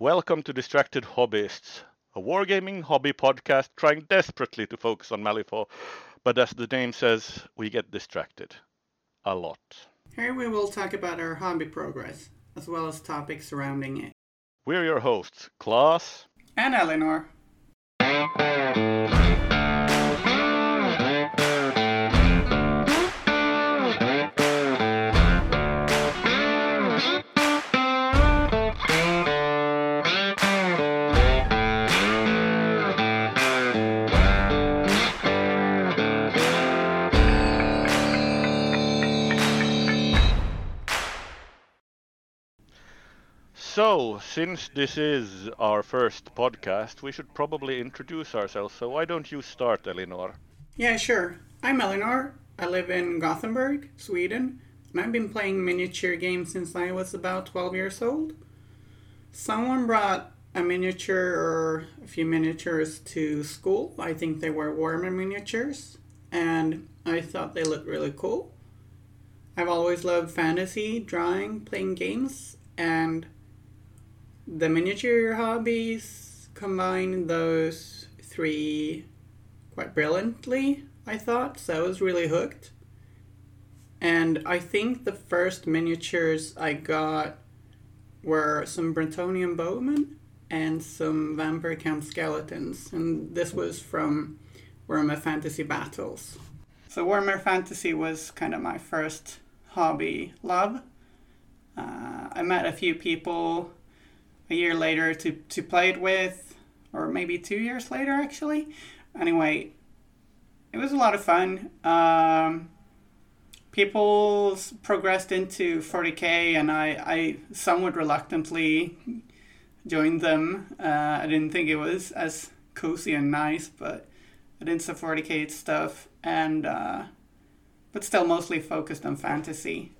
Welcome to Distracted Hobbyists, a wargaming hobby podcast trying desperately to focus on Malifaux, but as the name says, we get distracted. A lot. Here we will talk about our hobby progress, as well as topics surrounding it. We're your hosts, Klaus And Eleanor. So, since this is our first podcast, we should probably introduce ourselves. So, why don't you start, Eleanor? Yeah, sure. I'm Eleanor. I live in Gothenburg, Sweden, and I've been playing miniature games since I was about 12 years old. Someone brought a miniature or a few miniatures to school. I think they were Warhammer miniatures, and I thought they looked really cool. I've always loved fantasy, drawing, playing games, and the miniature hobbies combine those three quite brilliantly, I thought, so I was really hooked. And I think the first miniatures I got were some Bretonnian bowmen and some Vampire Counts skeletons, and this was from Warhammer Fantasy Battles. So Warhammer Fantasy was kind of my first hobby love. Uh, I met a few people a year later to, to play it with, or maybe two years later actually. Anyway, it was a lot of fun. Um, people progressed into 40k, and I, I somewhat reluctantly joined them. Uh, I didn't think it was as cozy and nice, but I did some 40k stuff, and uh, but still mostly focused on fantasy.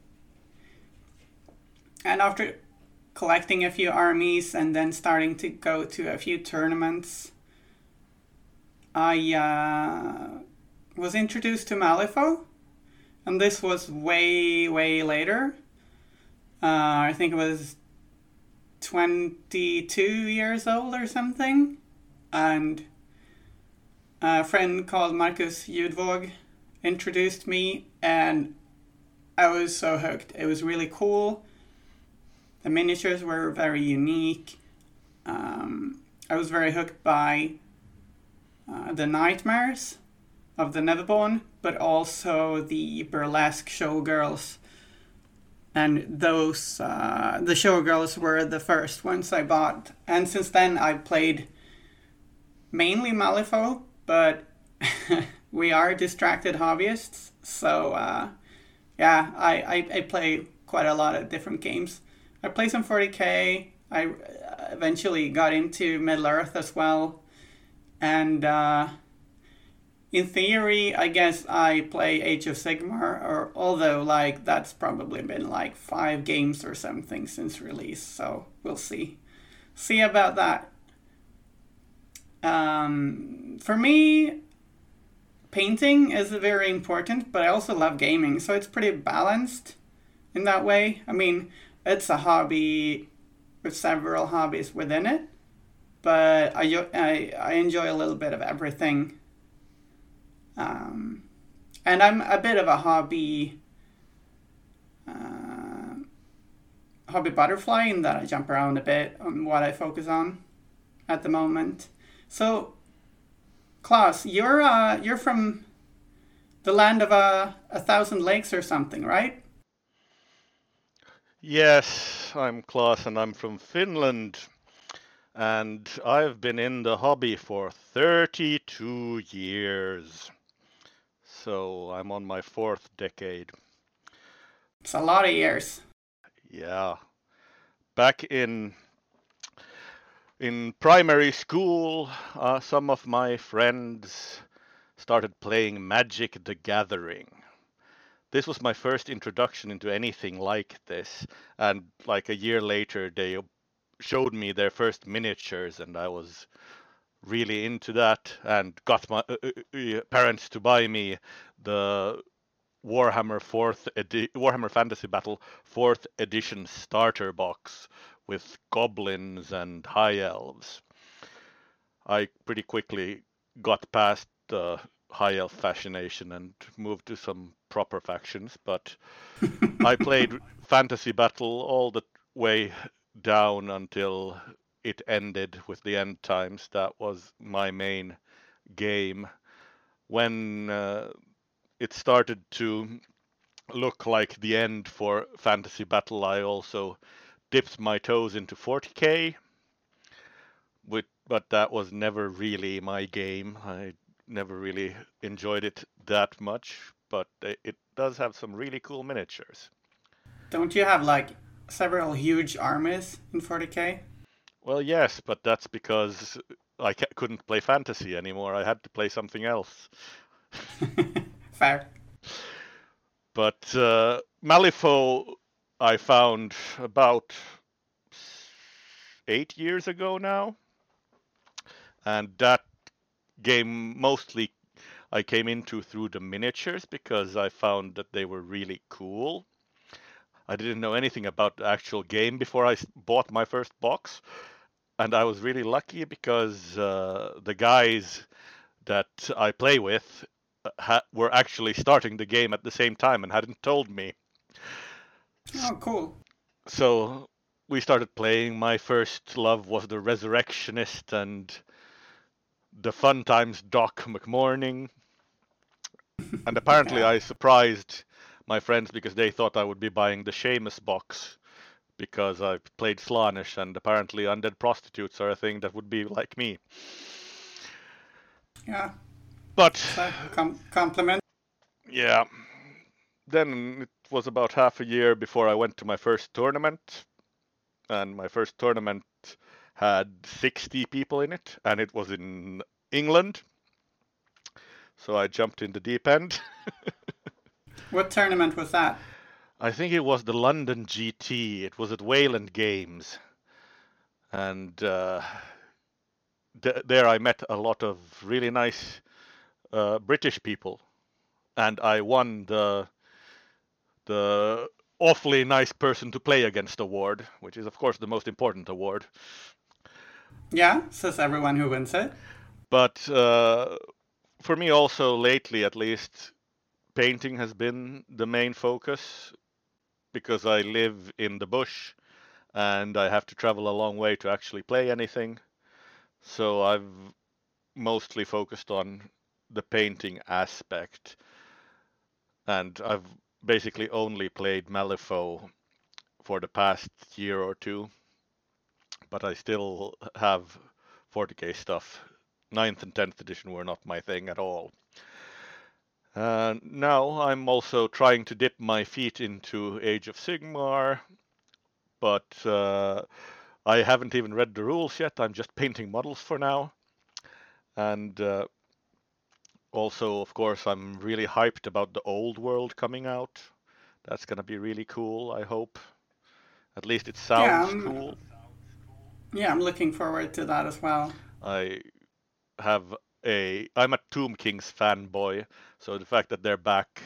And after collecting a few armies and then starting to go to a few tournaments. I uh, was introduced to Malifaux, and this was way, way later. Uh, I think it was 22 years old or something. And a friend called Marcus Judvog introduced me, and I was so hooked. It was really cool. The miniatures were very unique. Um, I was very hooked by uh, the nightmares of the Neverborn, but also the burlesque showgirls. And those, uh, the showgirls were the first ones I bought. And since then, I've played mainly Malifaux, but we are distracted hobbyists. So, uh, yeah, I, I, I play quite a lot of different games. I played some 40k. I uh, eventually got into Middle Earth as well, and uh, in theory, I guess I play Age of Sigmar. Or although like that's probably been like five games or something since release, so we'll see. See about that. Um, for me, painting is very important, but I also love gaming, so it's pretty balanced in that way. I mean, it's a hobby with several hobbies within it, but I, I, I enjoy a little bit of everything. Um, and I'm a bit of a hobby uh, hobby butterfly in that I jump around a bit on what I focus on at the moment. So, Klaus, you're uh, you're from the land of a, a thousand lakes or something, right? Yes, I'm Klaus and I'm from Finland. And I've been in the hobby for 32 years. So I'm on my fourth decade. It's a lot of years. Yeah. Back in in primary school, uh, some of my friends started playing Magic the Gathering this was my first introduction into anything like this and like a year later they showed me their first miniatures and i was really into that and got my uh, uh, uh parents to buy me the warhammer 4th edi- warhammer fantasy battle 4th edition starter box with goblins and high elves. I pretty quickly got past the high elf fascination and moved to some proper factions, but I played Fantasy Battle all the way down until it ended with the end times. That was my main game. When uh, it started to look like the end for Fantasy Battle, I also dipped my toes into 40k, with, but that was never really my game. I never really enjoyed it that much, but it does have some really cool miniatures. Don't you have like several huge armies in 40k? Well, yes, but that's because I couldn't play fantasy anymore. I had to play something else. Fair. But uh, Malifaux, I found about eight years ago now, and that game mostly I came into through the miniatures because I found that they were really cool. I didn't know anything about the actual game before I bought my first box, and I was really lucky because uh, the guys that I play with uh, ha- were actually starting the game at the same time and hadn't told me. Oh, cool. So we started playing. My first love was the Resurrectionist and the Fun Times Doc McMourning. And apparently, I surprised my friends because they thought I would be buying the Seamus box because I played Slaanesh, and apparently, undead prostitutes are a thing that would be like me. Yeah. But. Com- compliment. Yeah. Then it was about half a year before I went to my first tournament. And my first tournament had 60 people in it, and it was in England. So I jumped in the deep end. what tournament was that? I think it was the London GT. It was at Wayland Games. And uh, th- there I met a lot of really nice uh, British people. And I won the the awfully nice person to play against award, which is of course the most important award. Yeah, says everyone who wins it. But uh, for me, also lately at least, painting has been the main focus because I live in the bush and I have to travel a long way to actually play anything. So I've mostly focused on the painting aspect. And I've basically only played Malifaux for the past year or two but I still have 40k stuff. 9th and 10th edition were not my thing at all. Uh, now I'm also trying to dip my feet into Age of Sigmar, but uh, I haven't even read the rules yet. I'm just painting models for now. And uh, also, of course, I'm really hyped about the old world coming out. That's going to be really cool, I hope. At least it sounds yeah, cool. Yeah, I'm looking forward to that as well. I have a I'm a Tomb Kings fanboy, so the fact that they're back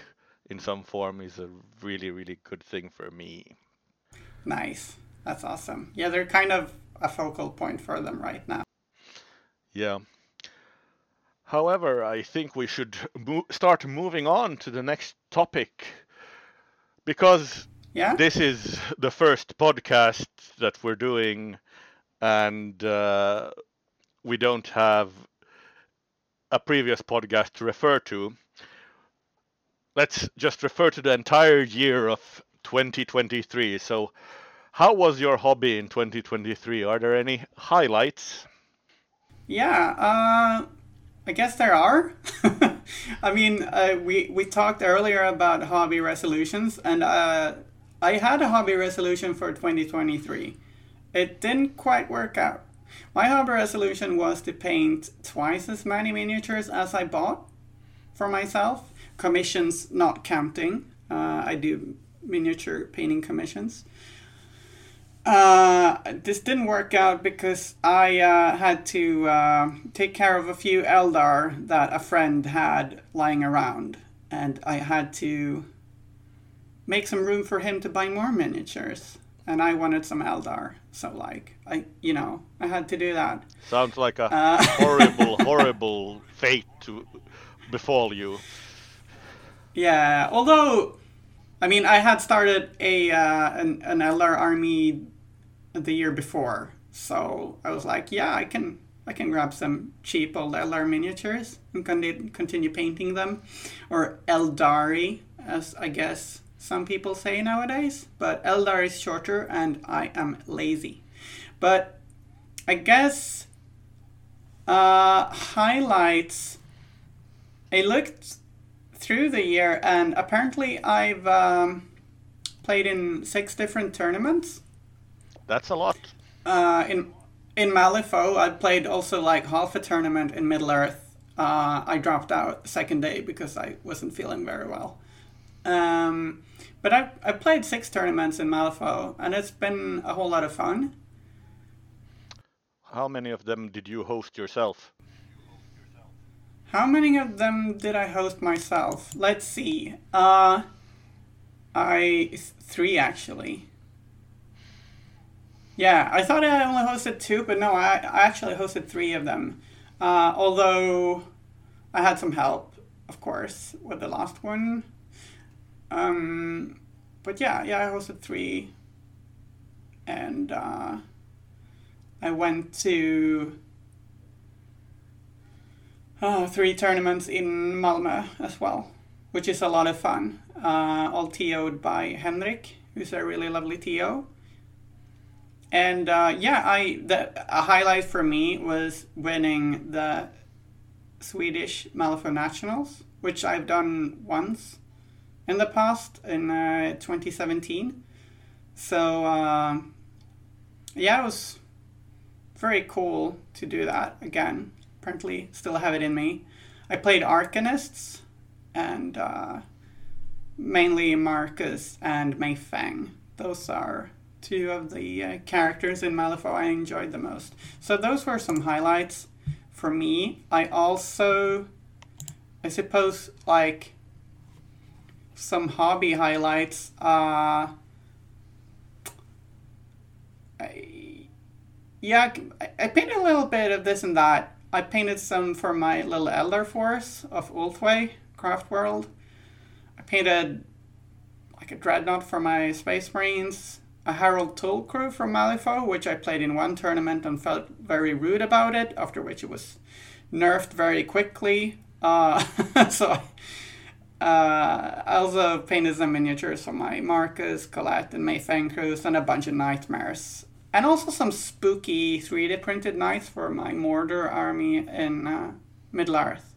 in some form is a really really good thing for me. Nice. That's awesome. Yeah, they're kind of a focal point for them right now. Yeah. However, I think we should mo- start moving on to the next topic because yeah? this is the first podcast that we're doing and uh, we don't have a previous podcast to refer to. Let's just refer to the entire year of 2023. So, how was your hobby in 2023? Are there any highlights? Yeah, uh, I guess there are. I mean, uh, we we talked earlier about hobby resolutions, and uh, I had a hobby resolution for 2023. It didn't quite work out. My hobby resolution was to paint twice as many miniatures as I bought for myself. Commissions not counting. Uh, I do miniature painting commissions. Uh, this didn't work out because I uh, had to uh, take care of a few Eldar that a friend had lying around, and I had to make some room for him to buy more miniatures, and I wanted some Eldar. So like I, you know, I had to do that. Sounds like a uh, horrible, horrible fate to befall you. Yeah, although, I mean, I had started a uh, an, an Eldar army the year before, so I was like, yeah, I can I can grab some cheap old Eldar miniatures and continue painting them, or Aeldari, as I guess some people say nowadays. But Eldar is shorter, and I am lazy. But I guess uh, highlights. I looked through the year, and apparently I've um, played in six different tournaments. That's a lot. Uh, in in Malifaux, I played also like half a tournament in Middle Earth. Uh, I dropped out second day because I wasn't feeling very well. Um, but I I played six tournaments in Malifaux, and it's been a whole lot of fun. How many of them did you host yourself? How many of them did I host myself? Let's see. Uh, I three actually. Yeah, I thought I only hosted two, but no, I, I actually hosted three of them. Uh, although I had some help, of course, with the last one. Um, but yeah, yeah, I hosted three, and uh, I went to uh, three tournaments in Malmö as well, which is a lot of fun. Uh, all TO'd by Henrik, who's a really lovely TO. And uh, yeah, I the a highlight for me was winning the Swedish Malifaux Nationals, which I've done once in the past in uh, 2017. So uh, yeah, it was very cool to do that again. Apparently, still have it in me. I played Arcanists and uh, mainly Marcus and Mei Feng. Those are two of the uh, characters in Malifaux I enjoyed the most. So those were some highlights for me. I also, I suppose, like some hobby highlights. Uh, I, yeah, I, I painted a little bit of this and that. I painted some for my little Eldar Force of Ulthwé Craft World. I painted like a dreadnought for my Space Marines a Harold Tull crew from Malifaux, which I played in one tournament and felt very rude about it, after which it was nerfed very quickly. Uh, so uh, I also painted some miniatures for my Marcus, Colette, and Mei Feng crews, and a bunch of nightmares. And also some spooky 3D printed knights for my Mordor army in uh, Middle Earth.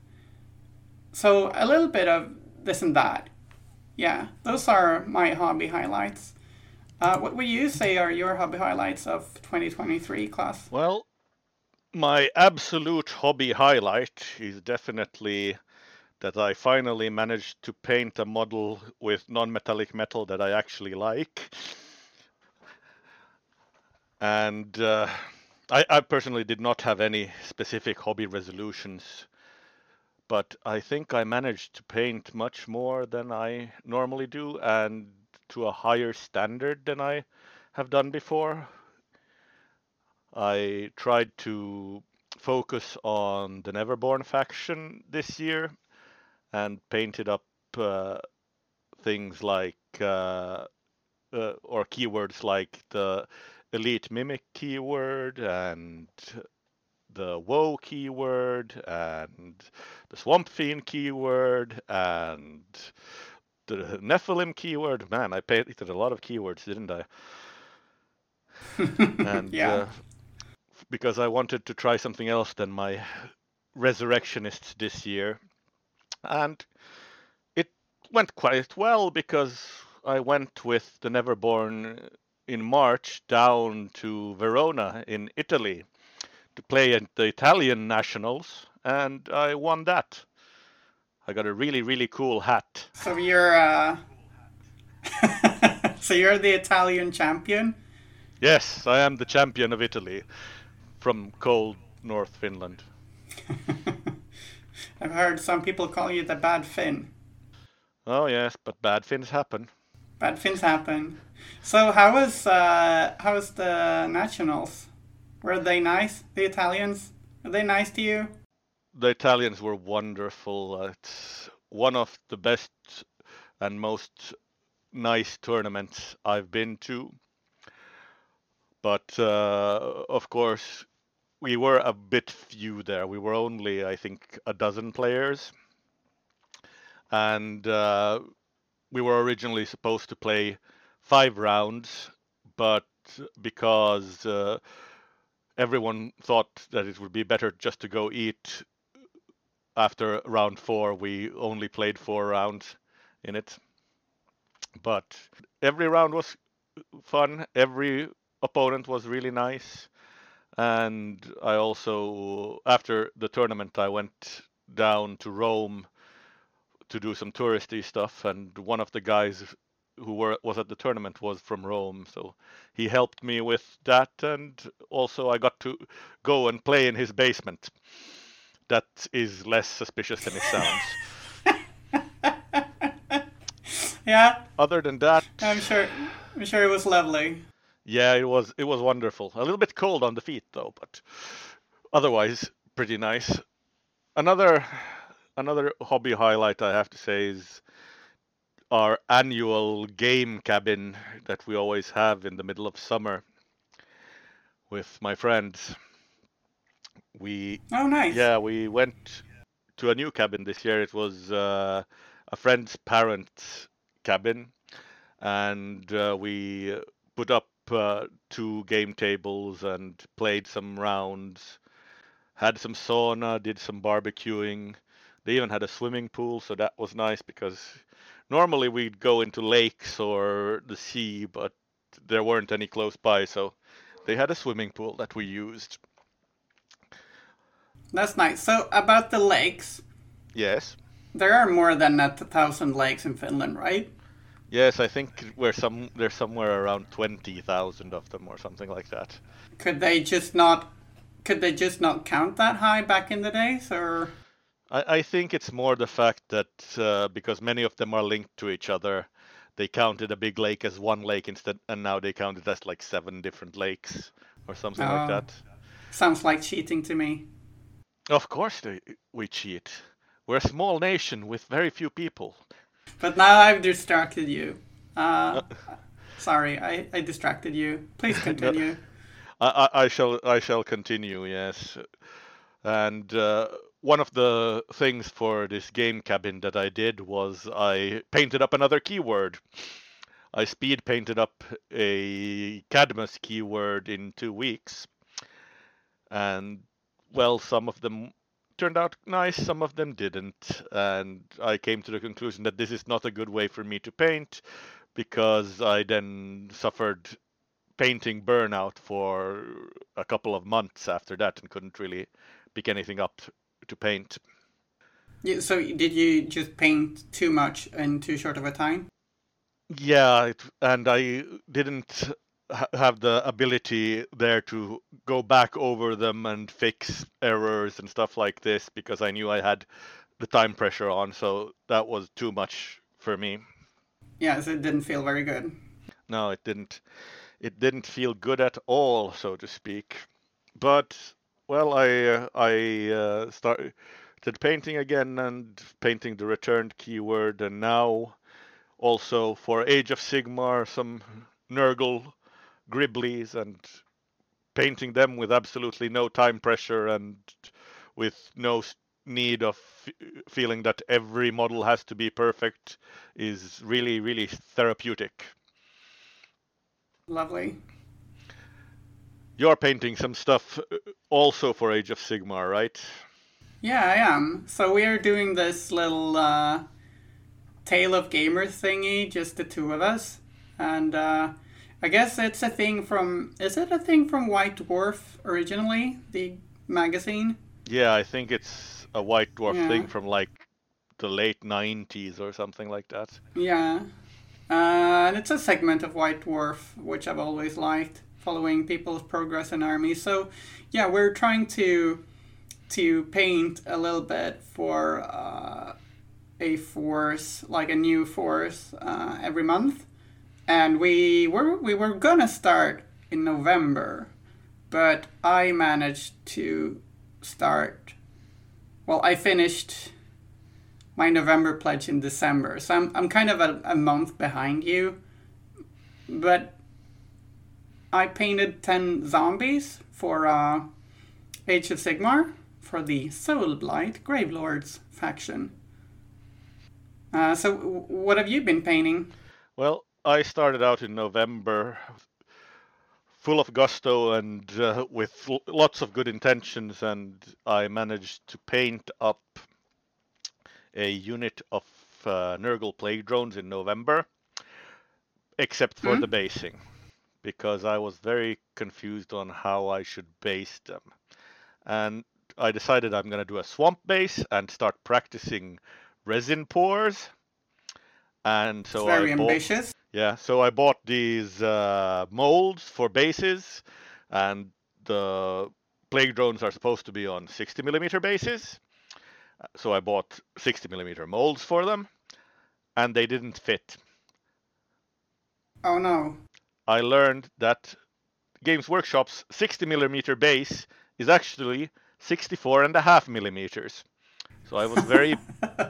So a little bit of this and that. Yeah, those are my hobby highlights. Uh, what would you say are your hobby highlights of 2023 Klaus? Well, my absolute hobby highlight is definitely that I finally managed to paint a model with non-metallic metal that I actually like. And uh, I, I personally did not have any specific hobby resolutions, but I think I managed to paint much more than I normally do, and to a higher standard than I have done before. I tried to focus on the Neverborn faction this year and painted up uh, things like uh, uh, or keywords like the elite mimic keyword and the woe keyword and the swamp fiend keyword and the Nephilim keyword. Man, I painted a lot of keywords, didn't I? and yeah. Uh, because I wanted to try something else than my resurrectionists this year. And it went quite well because I went with the Neverborn in March down to Verona in Italy to play at the Italian Nationals, and I won that. I got a really really cool hat. So you're uh So you're the Italian champion? Yes, I am the champion of Italy from cold North Finland. I've heard some people call you the bad Finn. Oh yes, but bad Finns happen. Bad Finns happen. So how was uh, how was the nationals? Were they nice? The Italians? Were they nice to you? The Italians were wonderful. It's one of the best and most nice tournaments I've been to. But uh, of course, we were a bit few there. We were only, I think, a dozen players. And uh, we were originally supposed to play five rounds, but because uh, everyone thought that it would be better just to go eat after round four, we only played four rounds in it. But every round was fun. Every opponent was really nice. And I also, after the tournament, I went down to Rome to do some touristy stuff. And one of the guys who were was at the tournament was from Rome, so he helped me with that. And also, I got to go and play in his basement. That is less suspicious than it sounds. Yeah, Other than that, I'm sure. I'm sure it was lovely. Yeah, it was it was wonderful. A little bit cold on the feet though, but otherwise pretty nice. Another another hobby highlight I have to say is our annual game cabin that we always have in the middle of summer with my friends. We Oh, nice. yeah, we went to a new cabin this year. It was uh, a friend's parents' cabin, and uh, we put up uh, two game tables and played some rounds. Had some sauna, did some barbecuing. They even had a swimming pool, so that was nice because normally we'd go into lakes or the sea, but there weren't any close by, so they had a swimming pool that we used. That's nice. So about the lakes, Yes. there are more than a thousand lakes in Finland, right? Yes, I think we're some there's somewhere around twenty thousand of them or something like that. Could they just not? Could they just not count that high back in the days, or? I, I think it's more the fact that uh, because many of them are linked to each other, they counted a big lake as one lake instead, and now they count it as like seven different lakes or something like Oh. that. Sounds like cheating to me. Of course, they, we cheat. We're a small nation with very few people. But now I've distracted you. Uh, sorry, I, I distracted you. Please continue. I, I, I shall I shall continue. Yes, and uh, one of the things for this game cabin that I did was I painted up another keyword. I speed painted up a Cadmus keyword in two weeks, and well, some of them turned out nice, some of them didn't, and I came to the conclusion that this is not a good way for me to paint because I then suffered painting burnout for a couple of months after that and couldn't really pick anything up to paint. Yeah, so did you just paint too much in too short of a time? Yeah, it, and I didn't have the ability there to go back over them and fix errors and stuff like this because I knew I had the time pressure on, so that was too much for me. Yeah, so it didn't feel very good. No, it didn't. It didn't feel good at all, so to speak. But well, I uh, I uh, started painting again and painting the returned keyword, and now also for Age of Sigmar some Nurgle Griblies and painting them with absolutely no time pressure and with no need of f- feeling that every model has to be perfect is really really therapeutic. Lovely. You're painting some stuff uh, also for Age of Sigmar, right? Yeah, I am. So we are doing this little uh, Tale of Gamers thingy, just the two of us. And uh, I guess it's a thing from. Is it a thing from White Dwarf originally? The magazine? Yeah, I think it's a White Dwarf Yeah. thing from like the late 90s or something like that. Yeah. Uh, and it's a segment of White Dwarf, which I've always liked, following people's progress in army. So, yeah, we're trying to to paint a little bit for uh, a force, like a new force, uh, every month. And we were we were gonna start in November, but I managed to start. Well, I finished my November pledge in December, so I'm I'm kind of a, a month behind you. But I painted ten zombies for uh, Age of Sigmar for the Soulblight Gravelords faction. Uh, so, what have you been painting? Well, I started out in November full of gusto and uh, with lots of good intentions, and I managed to paint up a unit of uh, Nurgle plague drones in November, except for mm. the basing, because I was very confused on how I should base them. And I decided I'm going to do a swamp base and start practicing resin pours. And so it's very I bought, ambitious. Yeah, so I bought these uh, molds for bases, and the plague drones are supposed to be on 60 millimeter bases. So I bought 60 millimeter molds for them, and they didn't fit. Oh no. I learned that Games Workshop's 60 millimeter base is actually 64 and a half millimeters. So I was very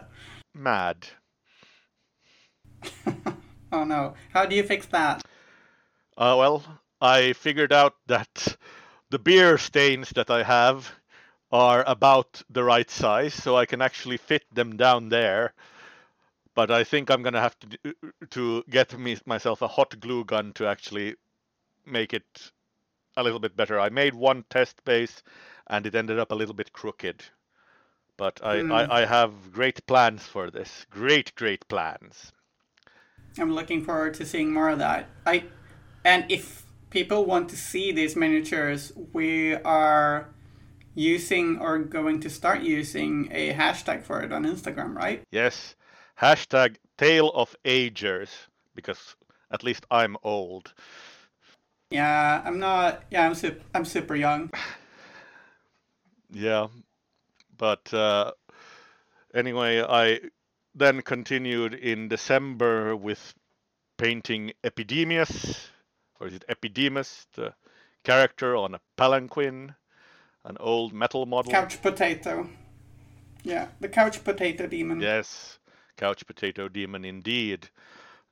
mad. oh no. How do you fix that? Uh, well, I figured out that the beer stains that I have are about the right size, so I can actually fit them down there. But I think I'm gonna have to to get me myself a hot glue gun to actually make it a little bit better. I made one test base, and it ended up a little bit crooked. But I, mm. I, I have great plans for this. Great, great plans. I'm looking forward to seeing more of that. I and if people want to see these miniatures, we are using or going to start using a hashtag for it on Instagram, right? Yes. Hashtag Tale of Agers, because at least I'm old. Yeah, I'm not. Yeah, I'm super. I'm super young. yeah, but uh, anyway, I then continued in December with painting Epidemius, or is it Epidemus, the character on a palanquin an old metal model. Couch potato. Yeah, the couch potato demon. Yes, couch potato demon indeed.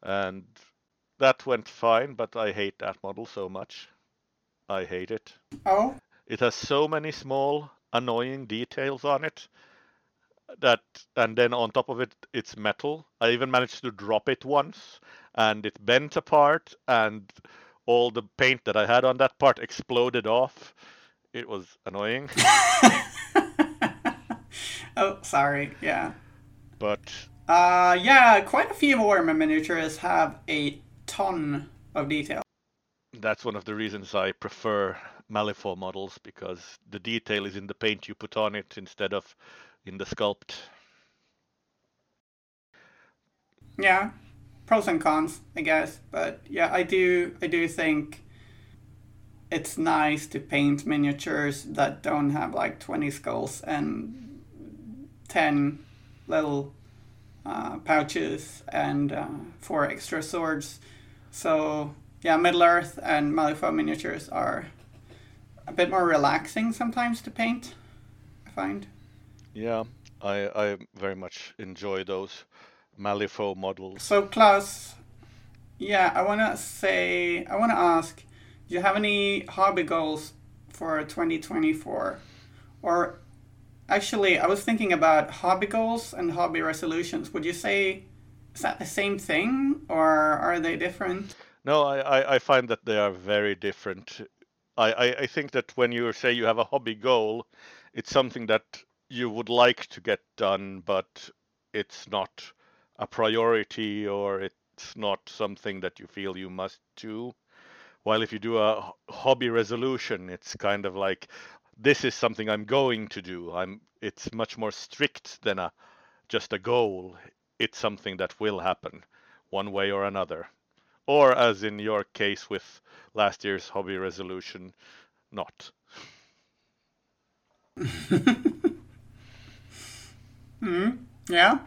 And that went fine, but I hate that model so much. I hate it. Oh? It has so many small, annoying details on it that and then on top of it it's metal i even managed to drop it once and it bent apart and all the paint that i had on that part exploded off it was annoying. oh, sorry. Yeah. But. Uh, yeah, quite a few Warhammer miniatures have a ton of detail. That's one of the reasons I prefer Malifaux models because the detail is in the paint you put on it instead of in the sculpt. Yeah, pros and cons, I guess. But yeah, I do, I do think it's nice to paint miniatures that don't have like 20 skulls and 10 little uh, pouches and uh, four extra swords. So, yeah, Middle Earth and Malifaux miniatures are a bit more relaxing sometimes to paint, I find. Yeah, I, I very much enjoy those Malifaux models. So, Klaus, yeah, I want to say, I want to ask do you have any hobby goals for 2024? Or actually, I was thinking about hobby goals and hobby resolutions. Would you say is that the same thing or are they different? No, I, I find that they are very different. I, I, I think that when you say you have a hobby goal, it's something that you would like to get done, but it's not a priority or it's not something that you feel you must do. While if you do a hobby resolution, it's kind of like this is something I'm going to do. I'm it's much more strict than a just a goal. It's something that will happen one way or another. Or as in your case with last year's hobby resolution, not. Hmm. Yeah.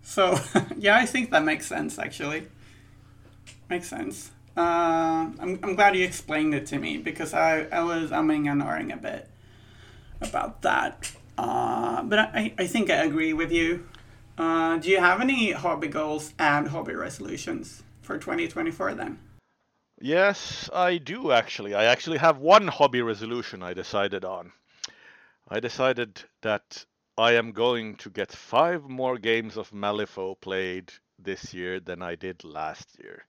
So yeah, I think that makes sense actually. makes sense. Uh, I'm, I'm glad you explained it to me because I, I was umming and ahhing a bit about that. Uh, but I, I think I agree with you. Uh, do you have any hobby goals and hobby resolutions for 2024 then? Yes, I do actually. I actually have one hobby resolution I decided on. I decided that I am going to get five more games of Malifaux played this year than I did last year.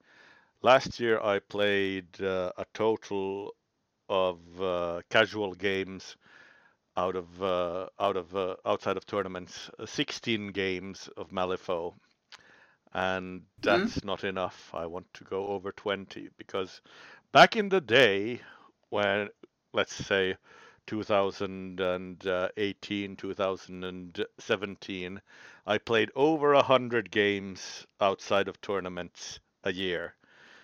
Last year I played uh, a total of uh, casual games out of uh, out of uh, outside of tournaments, uh, 16 games of Malifaux, and that's mm-hmm. not enough. I want to go over 20 because back in the day, when let's say 2018, 2017, I played over a hundred games outside of tournaments a year.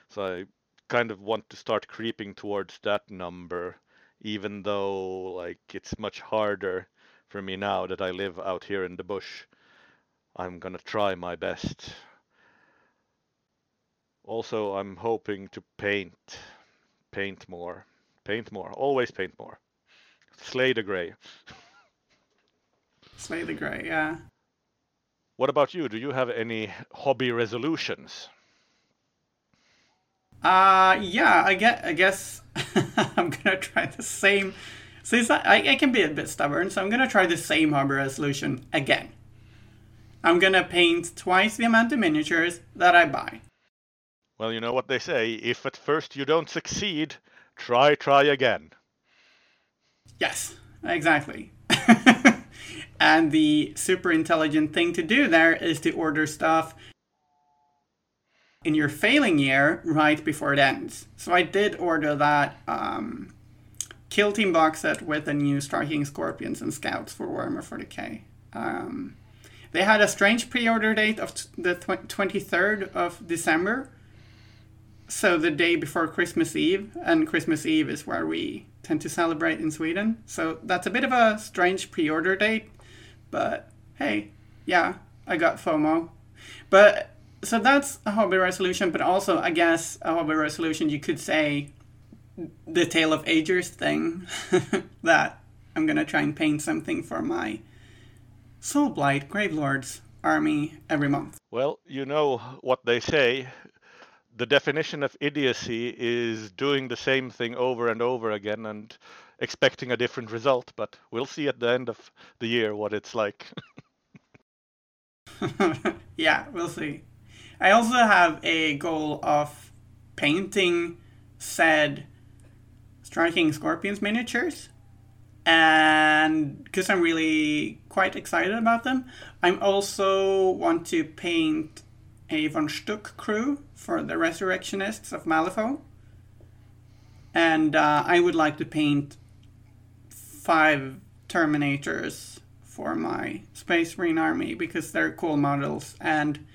So I kind of want to start creeping towards that number even though like it's much harder for me now that I live out here in the bush. I'm gonna try my best. Also, I'm hoping to paint, paint more, paint more, always paint more. Slay the gray. Slay the gray, yeah. What about you? Do you have any hobby resolutions? Uh yeah, I get I guess I'm gonna try the same so I, I can be a bit stubborn, so I'm gonna try the same hobby resolution again. I'm gonna paint twice the amount of miniatures that I buy. Well, you know what they say, if at first you don't succeed, try try again. Yes, exactly. and the super intelligent thing to do there is to order stuff in your failing year right before it ends. So I did order that um, Kill Team box set with the new Striking Scorpions and Scouts for Warhammer 40k. Um, they had a strange pre-order date of t- the tw- 23rd of December, so the day before Christmas Eve, and Christmas Eve is where we tend to celebrate in Sweden. So that's a bit of a strange pre-order date, but hey, yeah, I got FOMO. But so that's a hobby resolution, but also I guess a hobby resolution you could say the Tale of Agers thing that I'm gonna try and paint something for my Soulblight Gravelords army every month. Well, you know what they say. The definition of idiocy is doing the same thing over and over again and expecting a different result, but we'll see at the end of the year what it's like. yeah, we'll see. I also have a goal of painting said striking scorpions miniatures and because i'm really quite excited about them i also want to paint a von Schtook crew for the resurrectionists of malifaux and uh, i would like to paint five terminators for my space marine army because they're cool models and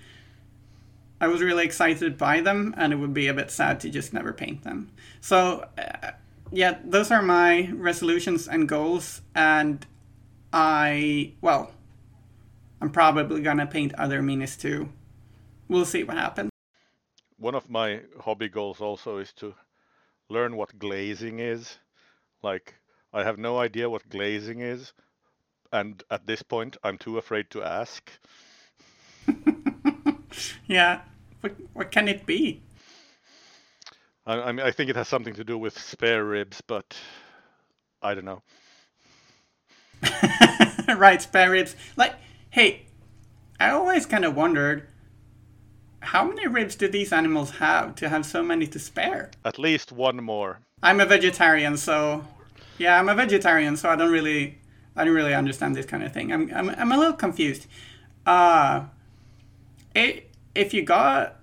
I was really excited by them, and it would be a bit sad to just never paint them. So, uh, yeah, those are my resolutions and goals, and I, well, I'm probably gonna paint other minis too. We'll see what happens. One of my hobby goals also is to learn what glazing is. Like, I have no idea what glazing is, and at this point, I'm too afraid to ask. yeah, what, what can it be? I, I mean, I think it has something to do with spare ribs, but I don't know. right, spare ribs. Like, hey, I always kind of wondered how many ribs do these animals have to have so many to spare? At least one more. I'm a vegetarian, so yeah, I'm a vegetarian, so I don't really, I don't really understand this kind of thing. I'm, I'm, I'm a little confused. Uh, it, if you got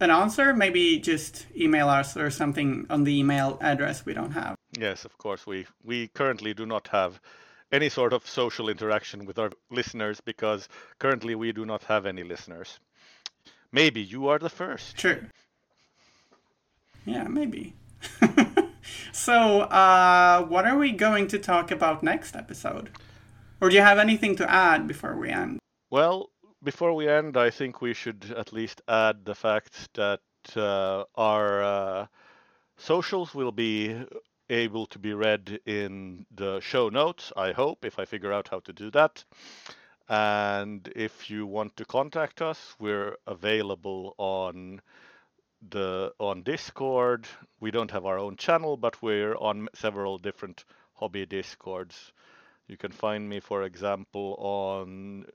an answer, maybe just email us or something on the email address we don't have. Yes, of course. We we currently do not have any sort of social interaction with our listeners because currently we do not have any listeners. Maybe you are the first. True. Yeah, maybe. so, uh, what are we going to talk about next episode? Or do you have anything to add before we end? Well, before we end, I think we should at least add the fact that uh, our uh, socials will be able to be read in the show notes, I hope, if I figure out how to do that. And if you want to contact us, we're available on the on Discord. We don't have our own channel, but we're on several different hobby discords. You can find me, for example, on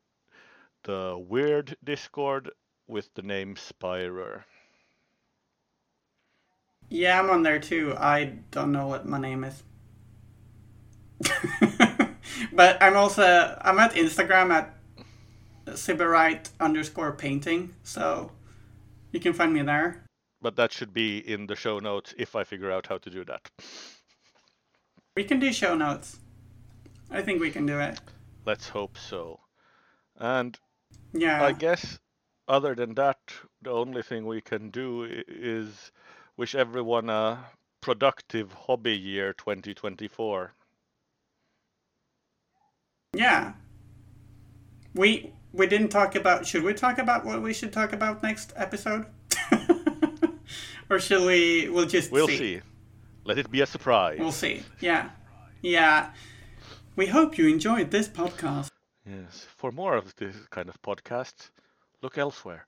the Weird Discord with the name Spyrer. Yeah, I'm on there too. I don't know what my name is. but I'm also I'm at Instagram at Sybarite underscore painting, so you can find me there. But that should be in the show notes if I figure out how to do that. We can do show notes. I think we can do it. Let's hope so. And Yeah. I guess other than that, the only thing we can do is wish everyone a productive hobby year 2024. Yeah. We we didn't talk about should we talk about what we should talk about next episode? or should we we'll just We'll see. Let it be a surprise. We'll see. Yeah. Yeah. We hope you enjoyed this podcast. Yes. For more of this kind of podcasts, look elsewhere.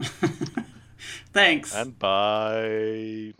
Thanks. And bye.